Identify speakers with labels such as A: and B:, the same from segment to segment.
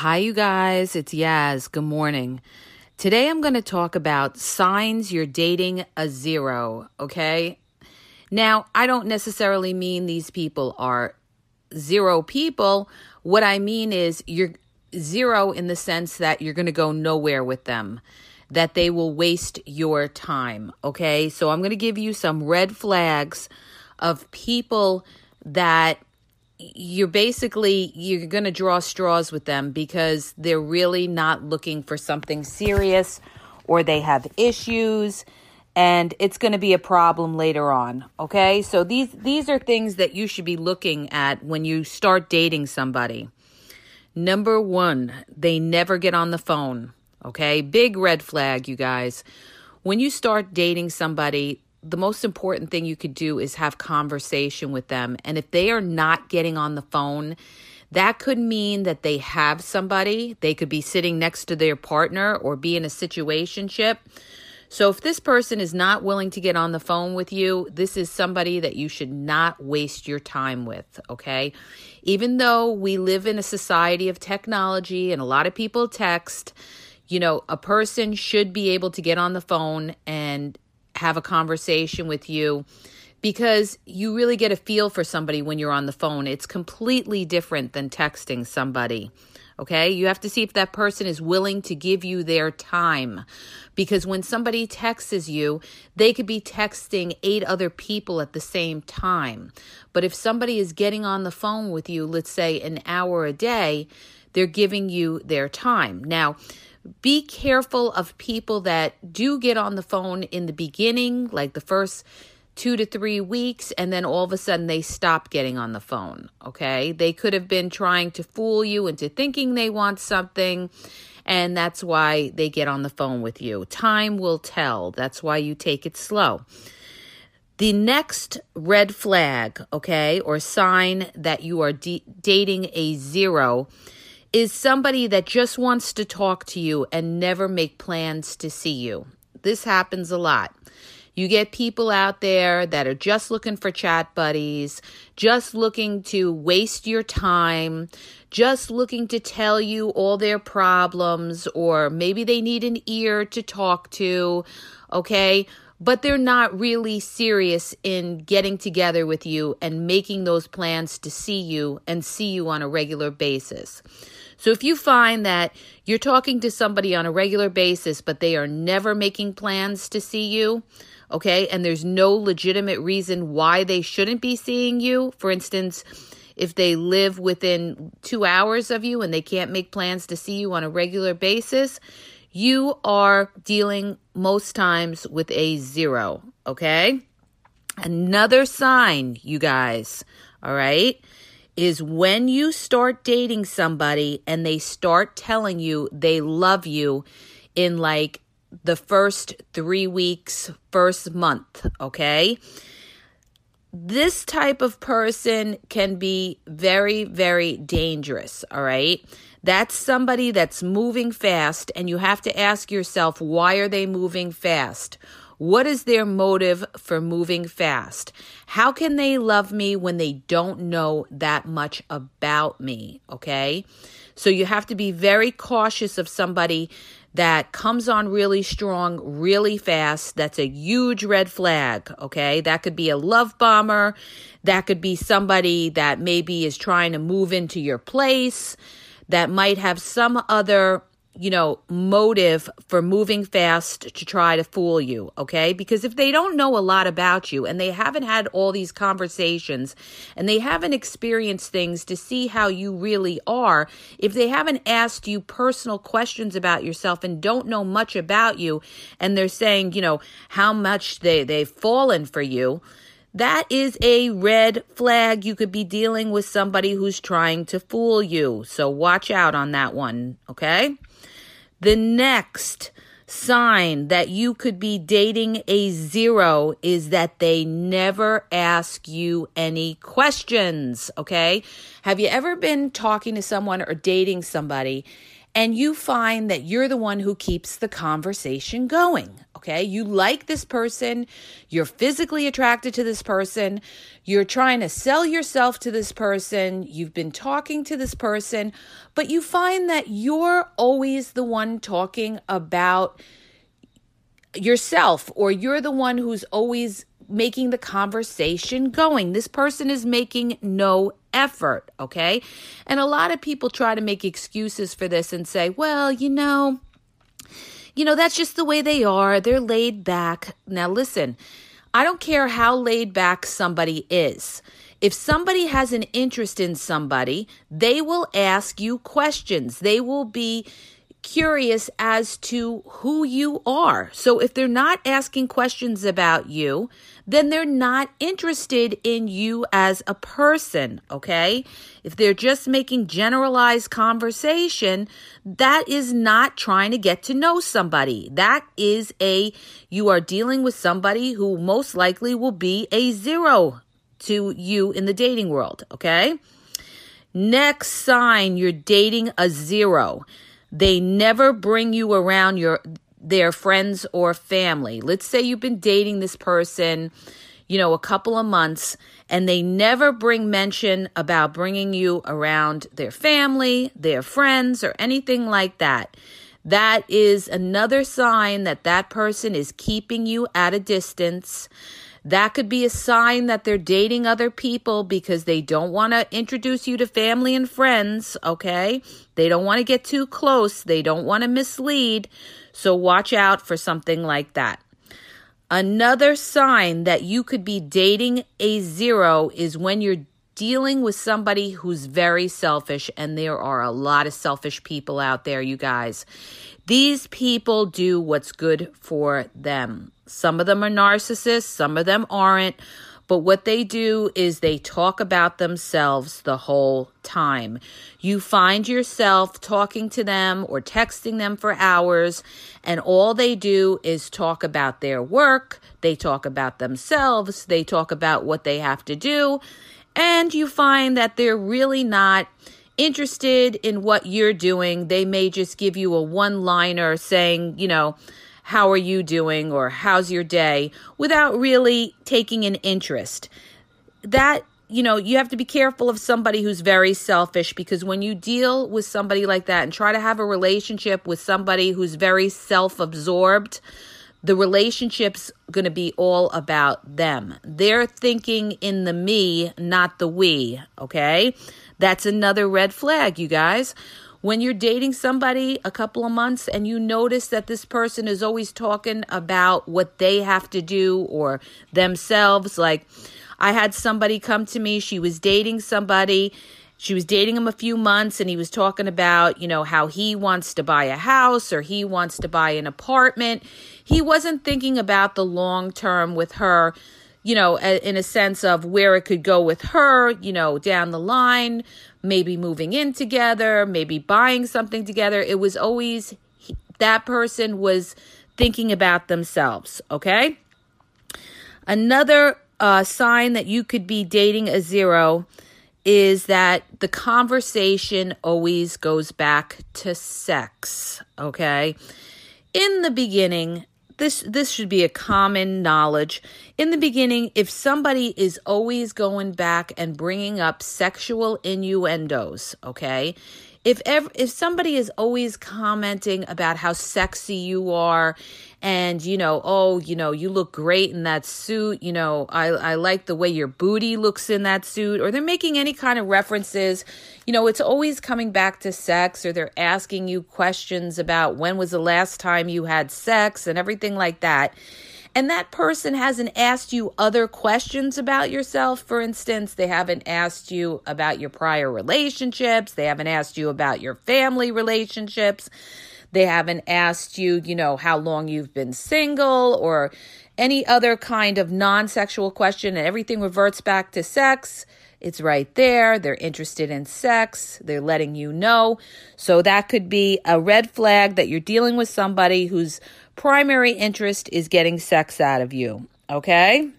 A: Hi, you guys. It's Yaz. Good morning. Today I'm going to talk about signs you're dating a zero, okay? Now, I don't necessarily mean these people are zero people. What I mean is you're zero in the sense that you're going to go nowhere with them, that they will waste your time, okay? So I'm going to give you some red flags of people that you're basically you're going to draw straws with them because they're really not looking for something serious or they have issues and it's going to be a problem later on okay? So these these are things that you should be looking at when you start dating somebody. Number 1 they never get on the phone okay? Big red flag you guys. When you start dating somebody the most important thing you could do is have conversation with them. And if they are not getting on the phone, that could mean that they have somebody. They could be sitting next to their partner or be in a situationship. So if this person is not willing to get on the phone with you, this is somebody that you should not waste your time with, okay? Even though we live in a society of technology and a lot of people text, you know, a person should be able to get on the phone and have a conversation with you because you really get a feel for somebody when you're on the phone. It's completely different than texting somebody. Okay, you have to see if that person is willing to give you their time. Because when somebody texts you, they could be texting eight other people at the same time. But if somebody is getting on the phone with you, let's say an hour a day, they're giving you their time. Now, be careful of people that do get on the phone in the beginning, like the first two to three weeks, and then all of a sudden they stop getting on the phone. Okay. They could have been trying to fool you into thinking they want something, and that's why they get on the phone with you. Time will tell. That's why you take it slow. The next red flag, okay, or sign that you are de- dating a zero is somebody that just wants to talk to you and never make plans to see you. This happens a lot. You get people out there that are just looking for chat buddies, just looking to waste your time, just looking to tell you all their problems, or maybe they need an ear to talk to, okay? But they're not really serious in getting together with you and making those plans to see you and see you on a regular basis. So if you find that you're talking to somebody on a regular basis, but they are never making plans to see you, okay, and there's no legitimate reason why they shouldn't be seeing you, for instance, if they live within two hours of you and they can't make plans to see you on a regular basis, you are dealing most times with a zero, okay? Another sign, you guys, all right? is when you start dating somebody and they start telling you they love you in like the first three weeks, first month, okay? This type of person can be very, very dangerous, all right? That's somebody that's moving fast, and you have to ask yourself, why are they moving fast? What is their motive for moving fast? How can they love me when they don't know that much about me? Okay. So you have to be very cautious of somebody that comes on really strong, really fast. That's a huge red flag. Okay. That could be a love bomber. That could be somebody that maybe is trying to move into your place, that might have some other you know, motive for moving fast to try to fool you, okay? Because if they don't know a lot about you and they haven't had all these conversations and they haven't experienced things to see how you really are, if they haven't asked you personal questions about yourself and don't know much about you and they're saying, you know, how much they they've fallen for you, that is a red flag. You could be dealing with somebody who's trying to fool you. So watch out on that one, okay? The next sign that you could be dating a zero is that they never ask you any questions. Okay. Have you ever been talking to someone or dating somebody and you find that you're the one who keeps the conversation going. Okay. You like this person. You're physically attracted to this person. You're trying to sell yourself to this person. You've been talking to this person, but you find that you're always the one talking about yourself or you're the one who's always making the conversation going. This person is making no effort, okay? And a lot of people try to make excuses for this and say, well, you know, you know, that's just the way they are. They're laid back. Now, listen, I don't care how laid back somebody is. If somebody has an interest in somebody, they will ask you questions. They will be curious as to who you are. So if they're not asking questions about you, then they're not interested in you as a person, okay? If they're just making generalized conversation, that is not trying to get to know somebody. That is a, you are dealing with somebody who most likely will be a zero to you in the dating world, okay? Next sign, you're dating a zero. They never bring you around your their friends or family. Let's say you've been dating this person, you know, a couple of months and they never bring mention about bringing you around their family, their friends or anything like that. That is another sign that that person is keeping you at a distance. That could be a sign that they're dating other people because they don't want to introduce you to family and friends, okay? They don't want to get too close. They don't want to mislead. So watch out for something like that. Another sign that you could be dating a zero is when you're dealing with somebody who's very selfish, and there are a lot of selfish people out there, you guys. These people do what's good for them. Some of them are narcissists, some of them aren't. But what they do is they talk about themselves the whole time. You find yourself talking to them or texting them for hours, and all they do is talk about their work, they talk about themselves, they talk about what they have to do, and you find that they're really not interested in what you're doing. They may just give you a one liner saying, you know, how are you doing or how's your day without really taking an interest. That you know, you have to be careful of somebody who's very selfish because when you deal with somebody like that and try to have a relationship with somebody who's very self absorbed, the relationship's going to be all about them. They're thinking in the me, not the we, okay? That's another red flag, you guys. When you're dating somebody a couple of months and you notice that this person is always talking about what they have to do or themselves, like I had somebody come to me, she was dating somebody. She was dating him a few months and he was talking about, you know, how he wants to buy a house or he wants to buy an apartment. He wasn't thinking about the long term with her, you know, in a sense of where it could go with her, you know, down the line, maybe moving in together, maybe buying something together. It was always that person was thinking about themselves, okay? Another uh, sign that you could be dating a zero is that the conversation always goes back to sex, okay? In the beginning, this this should be a common knowledge. In the beginning if somebody is always going back and bringing up sexual innuendos okay if ever, if somebody is always commenting about how sexy you are and you know oh you know you look great in that suit you know i i like the way your booty looks in that suit or they're making any kind of references you know it's always coming back to sex or they're asking you questions about when was the last time you had sex and everything like that and that person hasn't asked you other questions about yourself. For instance, they haven't asked you about your prior relationships, they haven't asked you about your family relationships, they haven't asked you, you know, how long you've been single or any other kind of non sexual question, and everything reverts back to sex. It's right there. They're interested in sex. They're letting you know. So that could be a red flag that you're dealing with somebody whose primary interest is getting sex out of you. Okay?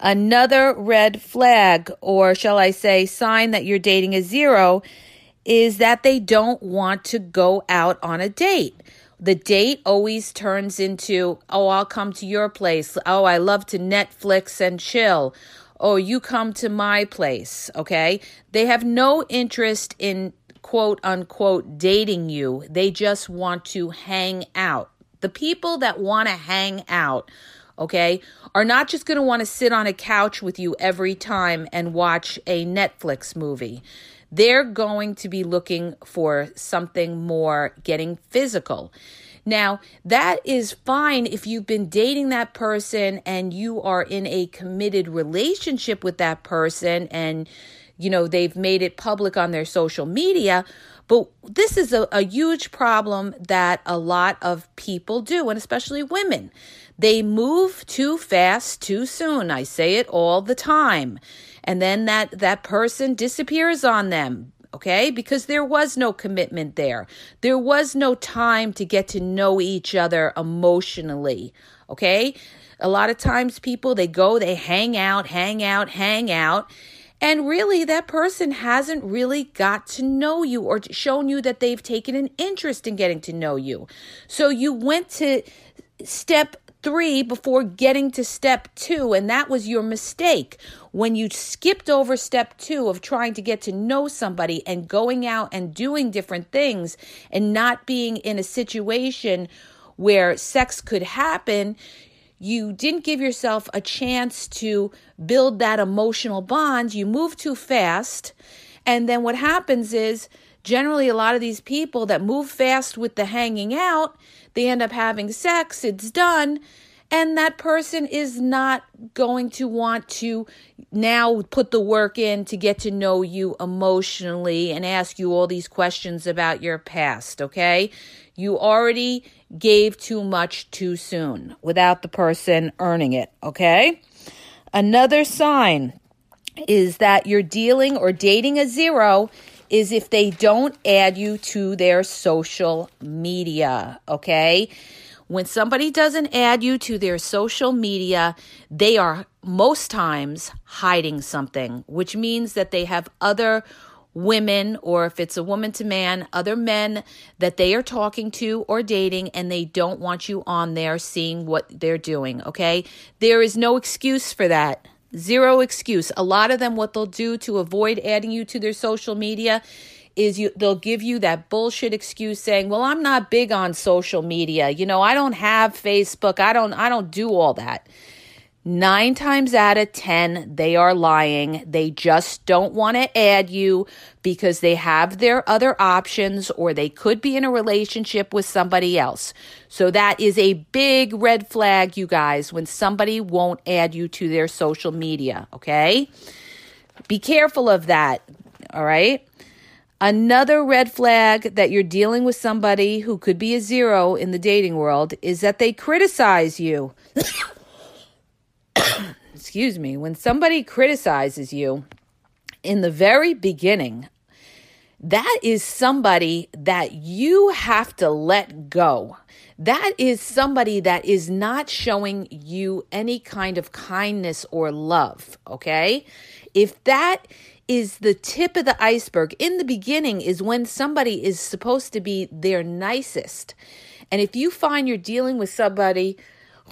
A: Another red flag, or shall I say, sign that you're dating a zero, is that they don't want to go out on a date. The date always turns into, oh, I'll come to your place. Oh, I love to Netflix and chill. Oh, you come to my place. Okay. They have no interest in quote unquote dating you. They just want to hang out. The people that want to hang out, okay, are not just going to want to sit on a couch with you every time and watch a Netflix movie. They're going to be looking for something more getting physical. Now, that is fine if you've been dating that person and you are in a committed relationship with that person and you know they've made it public on their social media. But this is a, a huge problem that a lot of people do and especially women. They move too fast too soon. I say it all the time. And then that that person disappears on them okay? Because there was no commitment there. There was no time to get to know each other emotionally okay? A lot of times people they go they hang out hang out hang out and really, that person hasn't really got to know you or shown you that they've taken an interest in getting to know you. So you went to step three before getting to step two, and that was your mistake. When you skipped over step two of trying to get to know somebody and going out and doing different things and not being in a situation where sex could happen, you didn't give yourself a chance to build that emotional bond. You move too fast. And then what happens is generally a lot of these people that move fast with the hanging out, they end up having sex, it's done, and that person is not going to want to now put the work in to get to know you emotionally and ask you all these questions about your past, okay? You already gave too much too soon without the person earning it, okay? Another sign is that you're dealing or dating a zero is if they don't add you to their social media, okay? When somebody doesn't add you to their social media, they are most times hiding something, which means that they have other women, or if it's a woman to man, other men that they are talking to or dating, and they don't want you on there seeing what they're doing. Okay. There is no excuse for that. Zero excuse. A lot of them, what they'll do to avoid adding you to their social media is you they'll give you that bullshit excuse saying, "Well, I'm not big on social media. You know, I don't have Facebook. I don't I don't do all that." Nine times out of 10, they are lying. They just don't want to add you because they have their other options or they could be in a relationship with somebody else. So that is a big red flag, you guys, when somebody won't add you to their social media, okay? Be careful of that, all right? Another red flag that you're dealing with somebody who could be a zero in the dating world is that they criticize you. excuse me, when somebody criticizes you in the very beginning, that is somebody that you have to let go. That is somebody that is not showing you any kind of kindness or love, okay? If that is the tip of the iceberg in the beginning is when somebody is supposed to be their nicest. And if you find you're dealing with somebody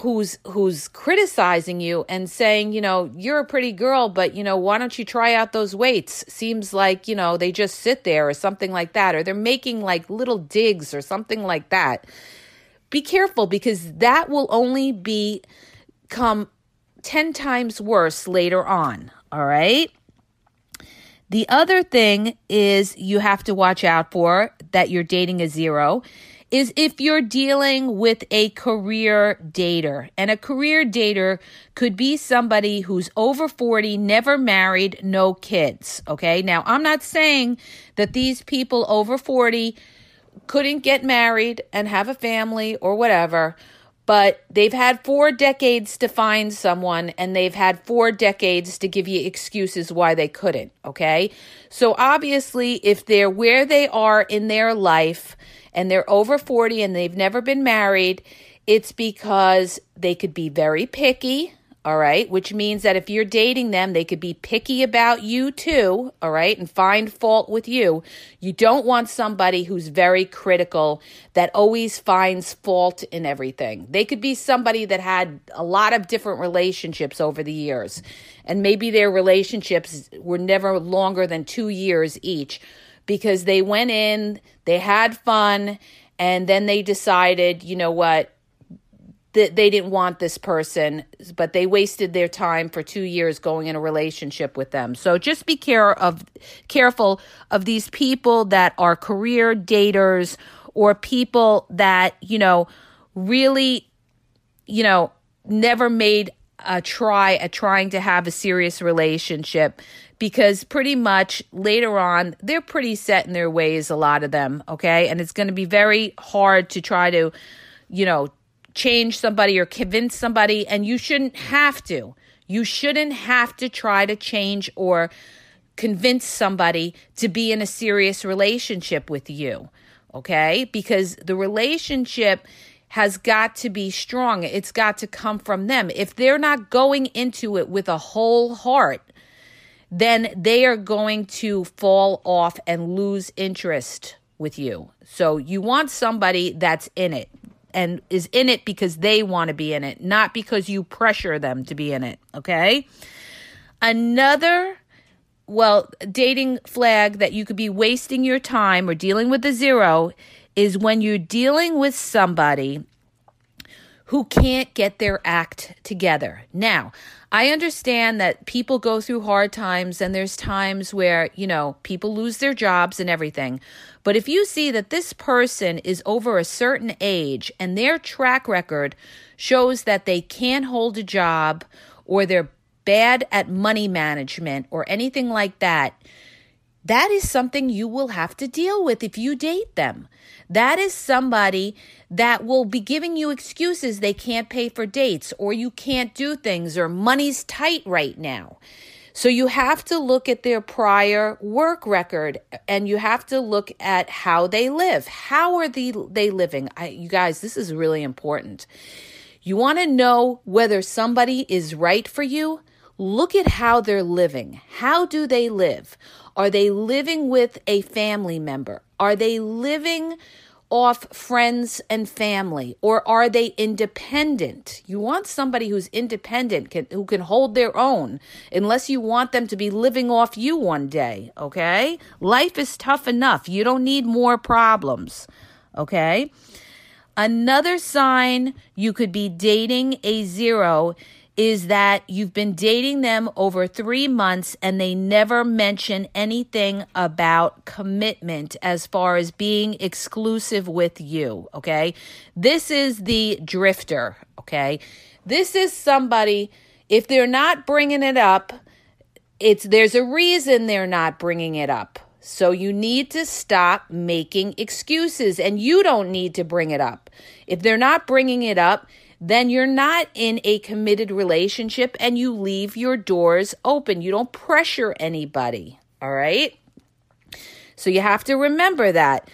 A: who's who's criticizing you and saying, you know, you're a pretty girl, but you know, why don't you try out those weights? Seems like, you know, they just sit there or something like that or they're making like little digs or something like that. Be careful because that will only be come 10 times worse later on, all right? The other thing is you have to watch out for that you're dating a zero is if you're dealing with a career dater. And a career dater could be somebody who's over 40, never married, no kids. Okay. Now, I'm not saying that these people over 40 couldn't get married and have a family or whatever, but they've had four decades to find someone and they've had four decades to give you excuses why they couldn't. Okay. So obviously, if they're where they are in their life, and they're over 40 and they've never been married, it's because they could be very picky, all right, which means that if you're dating them, they could be picky about you too, all right, and find fault with you. You don't want somebody who's very critical that always finds fault in everything. They could be somebody that had a lot of different relationships over the years, and maybe their relationships were never longer than two years each because they went in, they had fun, and then they decided, you know what, that they didn't want this person, but they wasted their time for two years going in a relationship with them. So just be care of careful of these people that are career daters or people that you know really, you know, never made a try at trying to have a serious relationship because pretty much later on they're pretty set in their ways a lot of them okay and it's going to be very hard to try to you know change somebody or convince somebody, and you shouldn't have to. You shouldn't have to try to change or convince somebody to be in a serious relationship with you, okay? Because the relationship has got to be strong. It's got to come from them. If they're not going into it with a whole heart, then they are going to fall off and lose interest with you. So you want somebody that's in it and is in it because they want to be in it, not because you pressure them to be in it. Okay. Another, well, dating flag that you could be wasting your time or dealing with a zero is when you're dealing with somebody who can't get their act together. Now, I understand that people go through hard times and there's times where, you know, people lose their jobs and everything. But if you see that this person is over a certain age and their track record shows that they can't hold a job or they're bad at money management or anything like that, that is something you will have to deal with if you date them. That is somebody that will be giving you excuses they can't pay for dates or you can't do things or money's tight right now. So you have to look at their prior work record and you have to look at how they live. How are they, they living? I, you guys, this is really important. You want to know whether somebody is right for you? Look at how they're living. How do they live? Are they living with a family member? Are they living off friends and family or are they independent? You want somebody who's independent can, who can hold their own unless you want them to be living off you one day okay? Life is tough enough. You don't need more problems okay? Another sign you could be dating a zero is that you've been dating them over three months and they never mention anything about commitment as far as being exclusive with you. Okay. This is the drifter. Okay. This is somebody, if they're not bringing it up, it's there's a reason they're not bringing it up. So you need to stop making excuses and you don't need to bring it up. If they're not bringing it up, then you're not in a committed relationship and you leave your doors open. You don't pressure anybody. All right. So you have to remember that.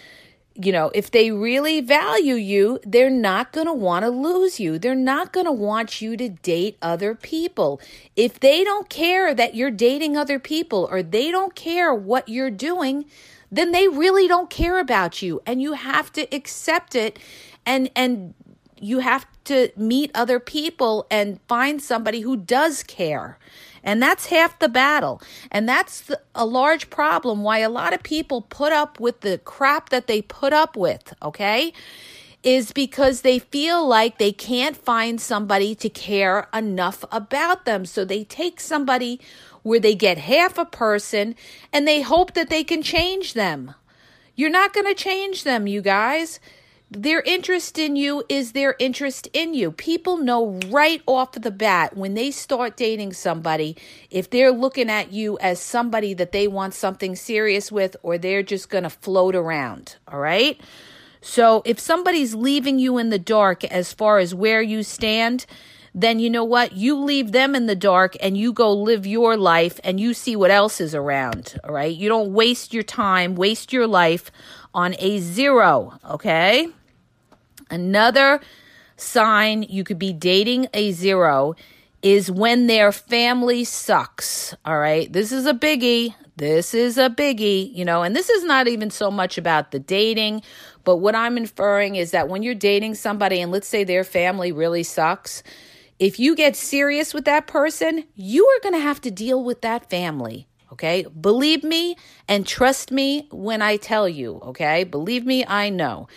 A: You know, if they really value you, they're not going to want to lose you. They're not going to want you to date other people. If they don't care that you're dating other people or they don't care what you're doing, then they really don't care about you and you have to accept it and and you have to meet other people and find somebody who does care. And that's half the battle. And that's the, a large problem why a lot of people put up with the crap that they put up with, okay? Is because they feel like they can't find somebody to care enough about them. So they take somebody where they get half a person and they hope that they can change them. You're not going to change them, you guys. Their interest in you is their interest in you. People know right off the bat when they start dating somebody if they're looking at you as somebody that they want something serious with or they're just going to float around. All right. So if somebody's leaving you in the dark as far as where you stand, then you know what? You leave them in the dark and you go live your life and you see what else is around. All right. You don't waste your time, waste your life on a zero. Okay. Another sign you could be dating a zero is when their family sucks. All right. This is a biggie. This is a biggie, you know, and this is not even so much about the dating, but what I'm inferring is that when you're dating somebody and let's say their family really sucks, if you get serious with that person, you are going to have to deal with that family. Okay. Believe me and trust me when I tell you. Okay. Believe me, I know.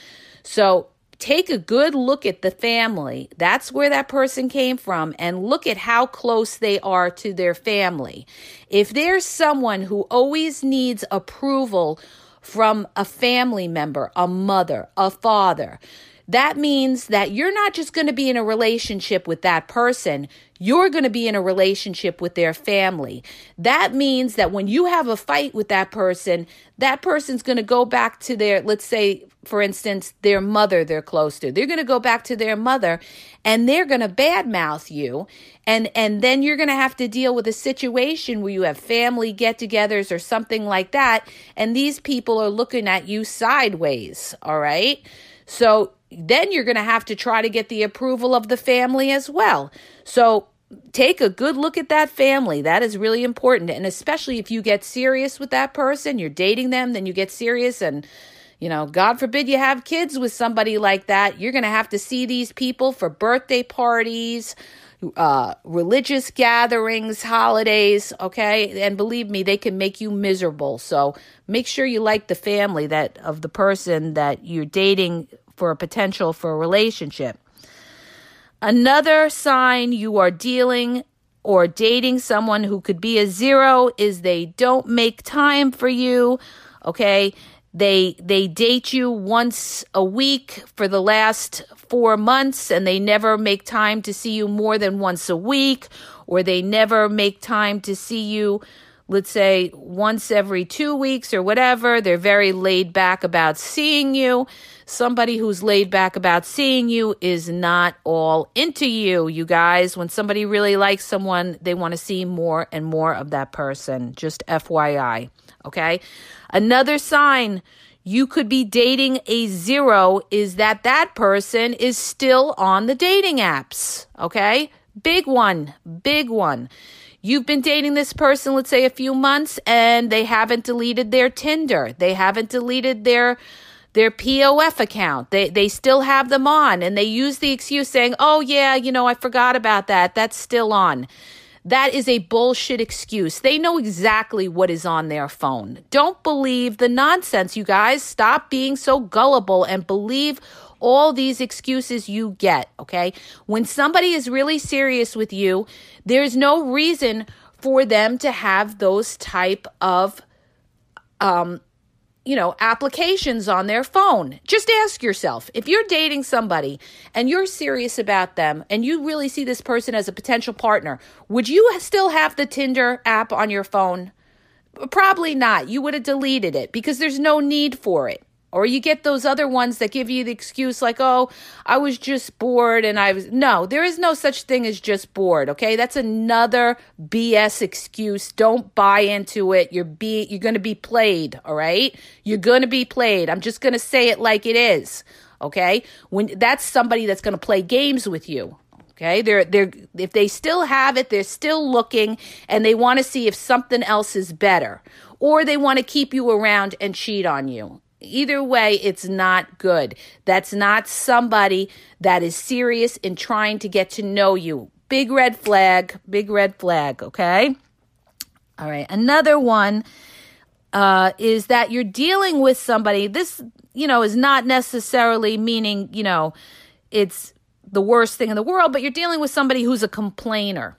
A: So take a good look at the family. That's where that person came from and look at how close they are to their family. If there's someone who always needs approval from a family member, a mother, a father, that means that you're not just going to be in a relationship with that person, you're going to be in a relationship with their family. That means that when you have a fight with that person, that person's going to go back to their, let's say, for instance, their mother they're close to. They're going to go back to their mother and they're going to badmouth you. And, and then you're going to have to deal with a situation where you have family get togethers or something like that. And these people are looking at you sideways. All right. So then you're going to have to try to get the approval of the family as well. So take a good look at that family. That is really important. And especially if you get serious with that person, you're dating them, then you get serious and you know, God forbid you have kids with somebody like that. You're going to have to see these people for birthday parties, uh, religious gatherings, holidays, okay? And believe me, they can make you miserable. So make sure you like the family that of the person that you're dating for a potential for a relationship. Another sign you are dealing or dating someone who could be a zero is they don't make time for you. Okay. They they date you once a week for the last 4 months and they never make time to see you more than once a week or they never make time to see you let's say once every 2 weeks or whatever. They're very laid back about seeing you somebody who's laid back about seeing you is not all into you, you guys. When somebody really likes someone, they want to see more and more of that person. Just FYI. Okay. Another sign you could be dating a zero is that that person is still on the dating apps. Okay. Big one. Big one. You've been dating this person, let's say a few months, and they haven't deleted their Tinder. They haven't deleted their their POF account. They they still have them on and they use the excuse saying, "Oh yeah, you know, I forgot about that. That's still on." That is a bullshit excuse. They know exactly what is on their phone. Don't believe the nonsense, you guys. Stop being so gullible and believe all these excuses you get, okay? When somebody is really serious with you, there's no reason for them to have those type of um you know, applications on their phone. Just ask yourself if you're dating somebody and you're serious about them and you really see this person as a potential partner, would you still have the Tinder app on your phone? Probably not. You would have deleted it because there's no need for it. Or you get those other ones that give you the excuse like, oh, I was just bored and I was. No, there is no such thing as just bored, okay? That's another BS excuse. Don't buy into it. You're be you're gonna be played, all right? You're gonna be played. I'm just gonna say it like it is. Okay? When that's somebody that's gonna play games with you. Okay, they're they're if they still have it, they're still looking and they want to see if something else is better, or they want to keep you around and cheat on you. Either way, it's not good. That's not somebody that is serious in trying to get to know you. Big red flag, big red flag, okay? All right, another one uh, is that you're dealing with somebody. This, you know, is not necessarily meaning, you know, it's the worst thing in the world, but you're dealing with somebody who's a complainer.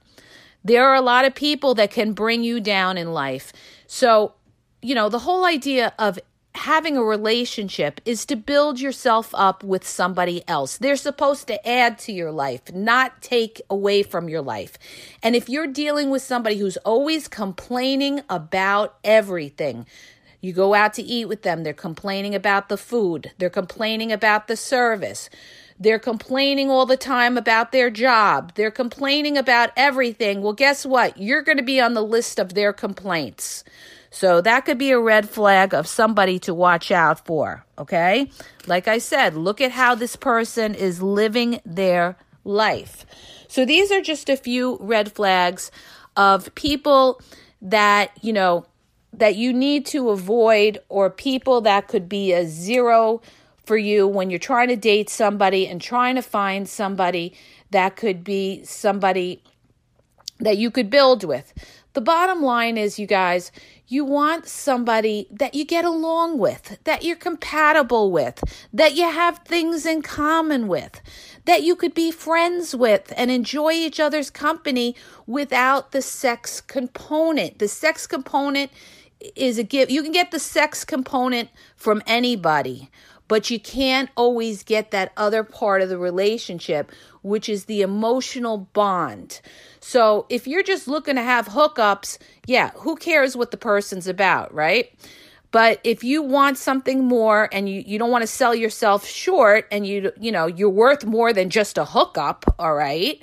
A: There are a lot of people that can bring you down in life. So, you know, the whole idea of having a relationship is to build yourself up with somebody else. They're supposed to add to your life, not take away from your life. And if you're dealing with somebody who's always complaining about everything, you go out to eat with them, they're complaining about the food, they're complaining about the service. They're complaining all the time about their job. They're complaining about everything. Well, guess what? You're going to be on the list of their complaints. So that could be a red flag of somebody to watch out for. Okay. Like I said, look at how this person is living their life. So these are just a few red flags of people that, you know, that you need to avoid or people that could be a zero for you when you're trying to date somebody and trying to find somebody that could be somebody that you could build with. The bottom line is, you guys, you want somebody that you get along with, that you're compatible with, that you have things in common with, that you could be friends with and enjoy each other's company without the sex component. The sex component is a gift. You can get the sex component from anybody, but you can't always get that other part of the relationship, which is the emotional bond. So if you're just looking to have hookups, yeah, who cares what the person's about, right? But if you want something more and you, you don't want to sell yourself short and you you know you're worth more than just a hookup, all right?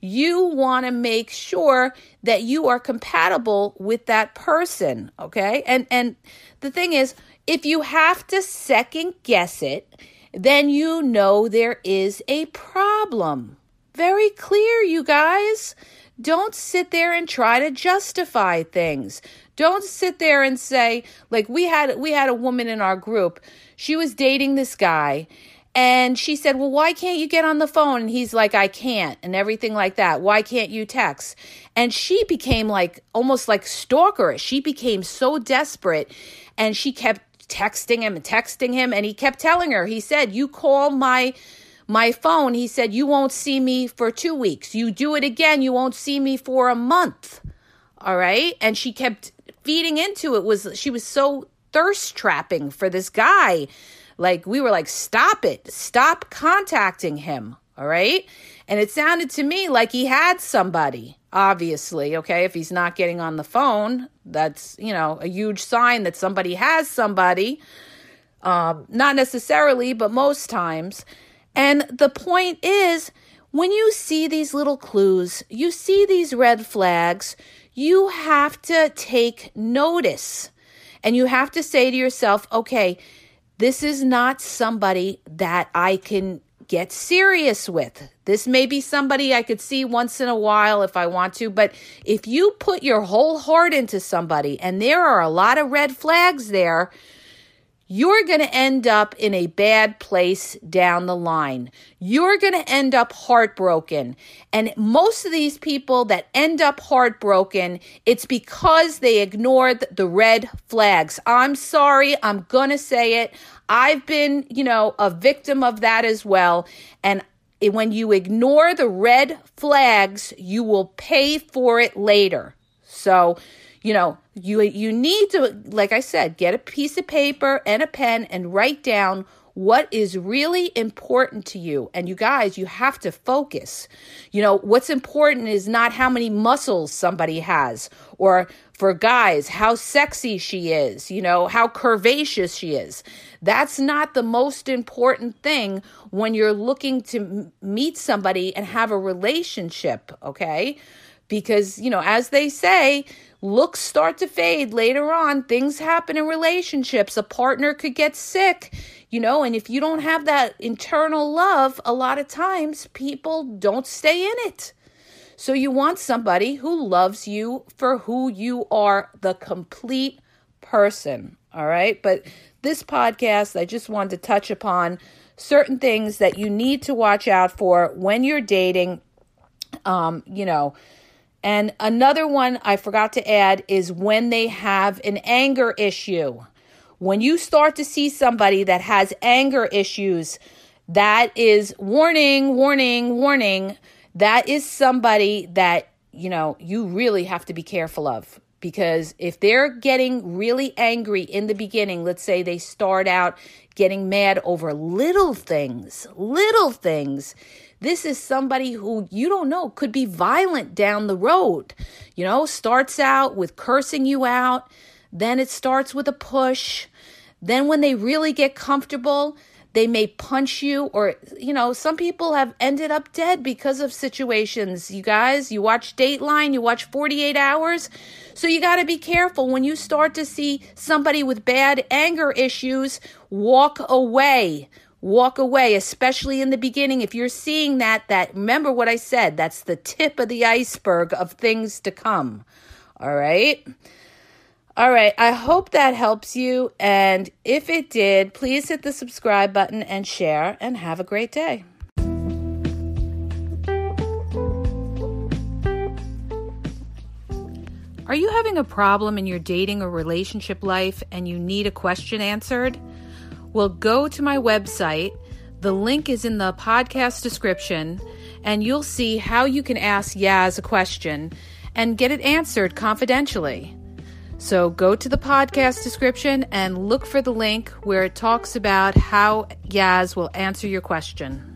A: You want to make sure that you are compatible with that person, okay? And and the thing is, if you have to second guess it, then you know there is a problem. Very clear, you guys. Don't sit there and try to justify things. Don't sit there and say like we had we had a woman in our group. She was dating this guy and she said, "Well, why can't you get on the phone?" And he's like, "I can't." And everything like that. Why can't you text? And she became like almost like stalkerish. She became so desperate and she kept texting him and texting him and he kept telling her. He said, "You call my my phone, he said, You won't see me for two weeks. You do it again, you won't see me for a month. All right. And she kept feeding into it was she was so thirst trapping for this guy. Like we were like, stop it. Stop contacting him. All right. And it sounded to me like he had somebody, obviously. Okay. If he's not getting on the phone, that's, you know, a huge sign that somebody has somebody. Um, not necessarily, but most times. And the point is, when you see these little clues, you see these red flags, you have to take notice. And you have to say to yourself, okay, this is not somebody that I can get serious with. This may be somebody I could see once in a while if I want to, but if you put your whole heart into somebody and there are a lot of red flags there, you're going to end up in a bad place down the line. You're going to end up heartbroken. And most of these people that end up heartbroken, it's because they ignored the red flags. I'm sorry, I'm going to say it. I've been, you know, a victim of that as well. And when you ignore the red flags, you will pay for it later. So, you know, you you need to like I said, get a piece of paper and a pen and write down what is really important to you. And you guys, you have to focus. You know, what's important is not how many muscles somebody has, or for guys, how sexy she is, you know, how curvaceous she is. That's not the most important thing when you're looking to meet somebody and have a relationship, okay? Because, you know, as they say, looks start to fade later on. Things happen in relationships. A partner could get sick, you know, and if you don't have that internal love, a lot of times people don't stay in it. So you want somebody who loves you for who you are, the complete person. All right. But this podcast, I just wanted to touch upon certain things that you need to watch out for when you're dating. Um, you know, and another one I forgot to add is when they have an anger issue. When you start to see somebody that has anger issues, that is warning, warning, warning. That is somebody that, you know, you really have to be careful of because if they're getting really angry in the beginning, let's say they start out getting mad over little things, little things, this is somebody who you don't know could be violent down the road. You know, starts out with cursing you out, then it starts with a push. Then, when they really get comfortable, they may punch you, or, you know, some people have ended up dead because of situations. You guys, you watch Dateline, you watch 48 Hours. So, you got to be careful when you start to see somebody with bad anger issues, walk away walk away, especially in the beginning. If you're seeing that, that remember what I said, that's the tip of the iceberg of things to come. All right. All right. I hope that helps you. And if it did, please hit the subscribe button and share and have a great day. Are you having a problem in your dating or relationship life and you need a question answered? Well, go to my website. The link is in the podcast description, and you'll see how you can ask Yaz a question and get it answered confidentially. So go to the podcast description and look for the link where it talks about how Yaz will answer your question.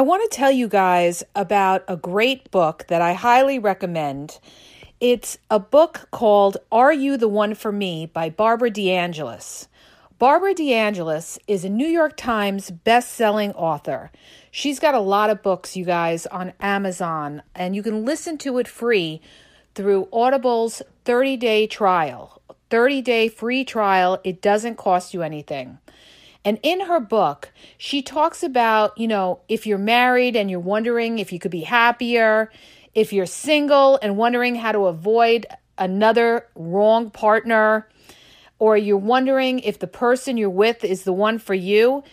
A: I want to tell you guys about a great book that I highly recommend. It's a book called Are You the One for Me by Barbara DeAngelis. Barbara DeAngelis is a New York Times best-selling author. She's got a lot of books, you guys, on Amazon, and you can listen to it free through Audible's 30-day trial. 30-day free trial. It doesn't cost you anything. And in her book, she talks about, you know, if you're married and you're wondering if you could be happier, if you're single and wondering how to avoid another wrong partner, or you're wondering if the person you're with is the one for you,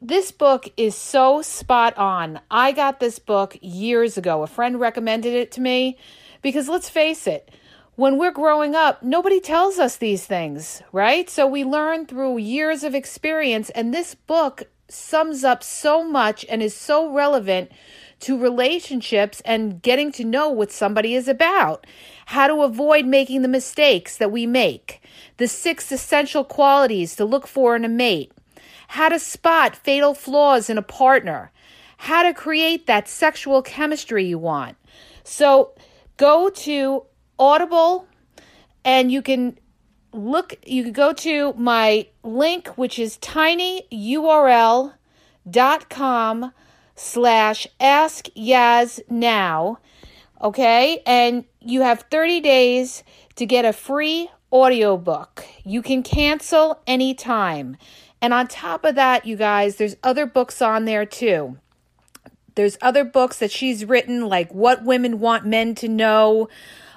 A: this book is so spot on. I got this book years ago. A friend recommended it to me because let's face it, when we're growing up, nobody tells us these things, right? So we learn through years of experience, and this book sums up so much and is so relevant to relationships and getting to know what somebody is about, how to avoid making the mistakes that we make, the six essential qualities to look for in a mate, how to spot fatal flaws in a partner, how to create that sexual chemistry you want. So go to Audible and you can look you can go to my link which is tinyurl.com slash ask Yaz now. Okay, and you have 30 days to get a free audiobook. You can cancel anytime. And on top of that, you guys, there's other books on there too. There's other books that she's written, like What Women Want Men to Know,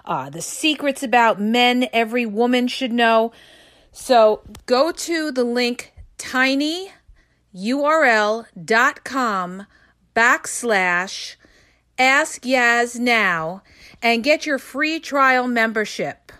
A: uh, The Secrets About Men Every Woman Should Know. So go to the link tinyurl.com backslash ask Yaz now and get your free trial membership.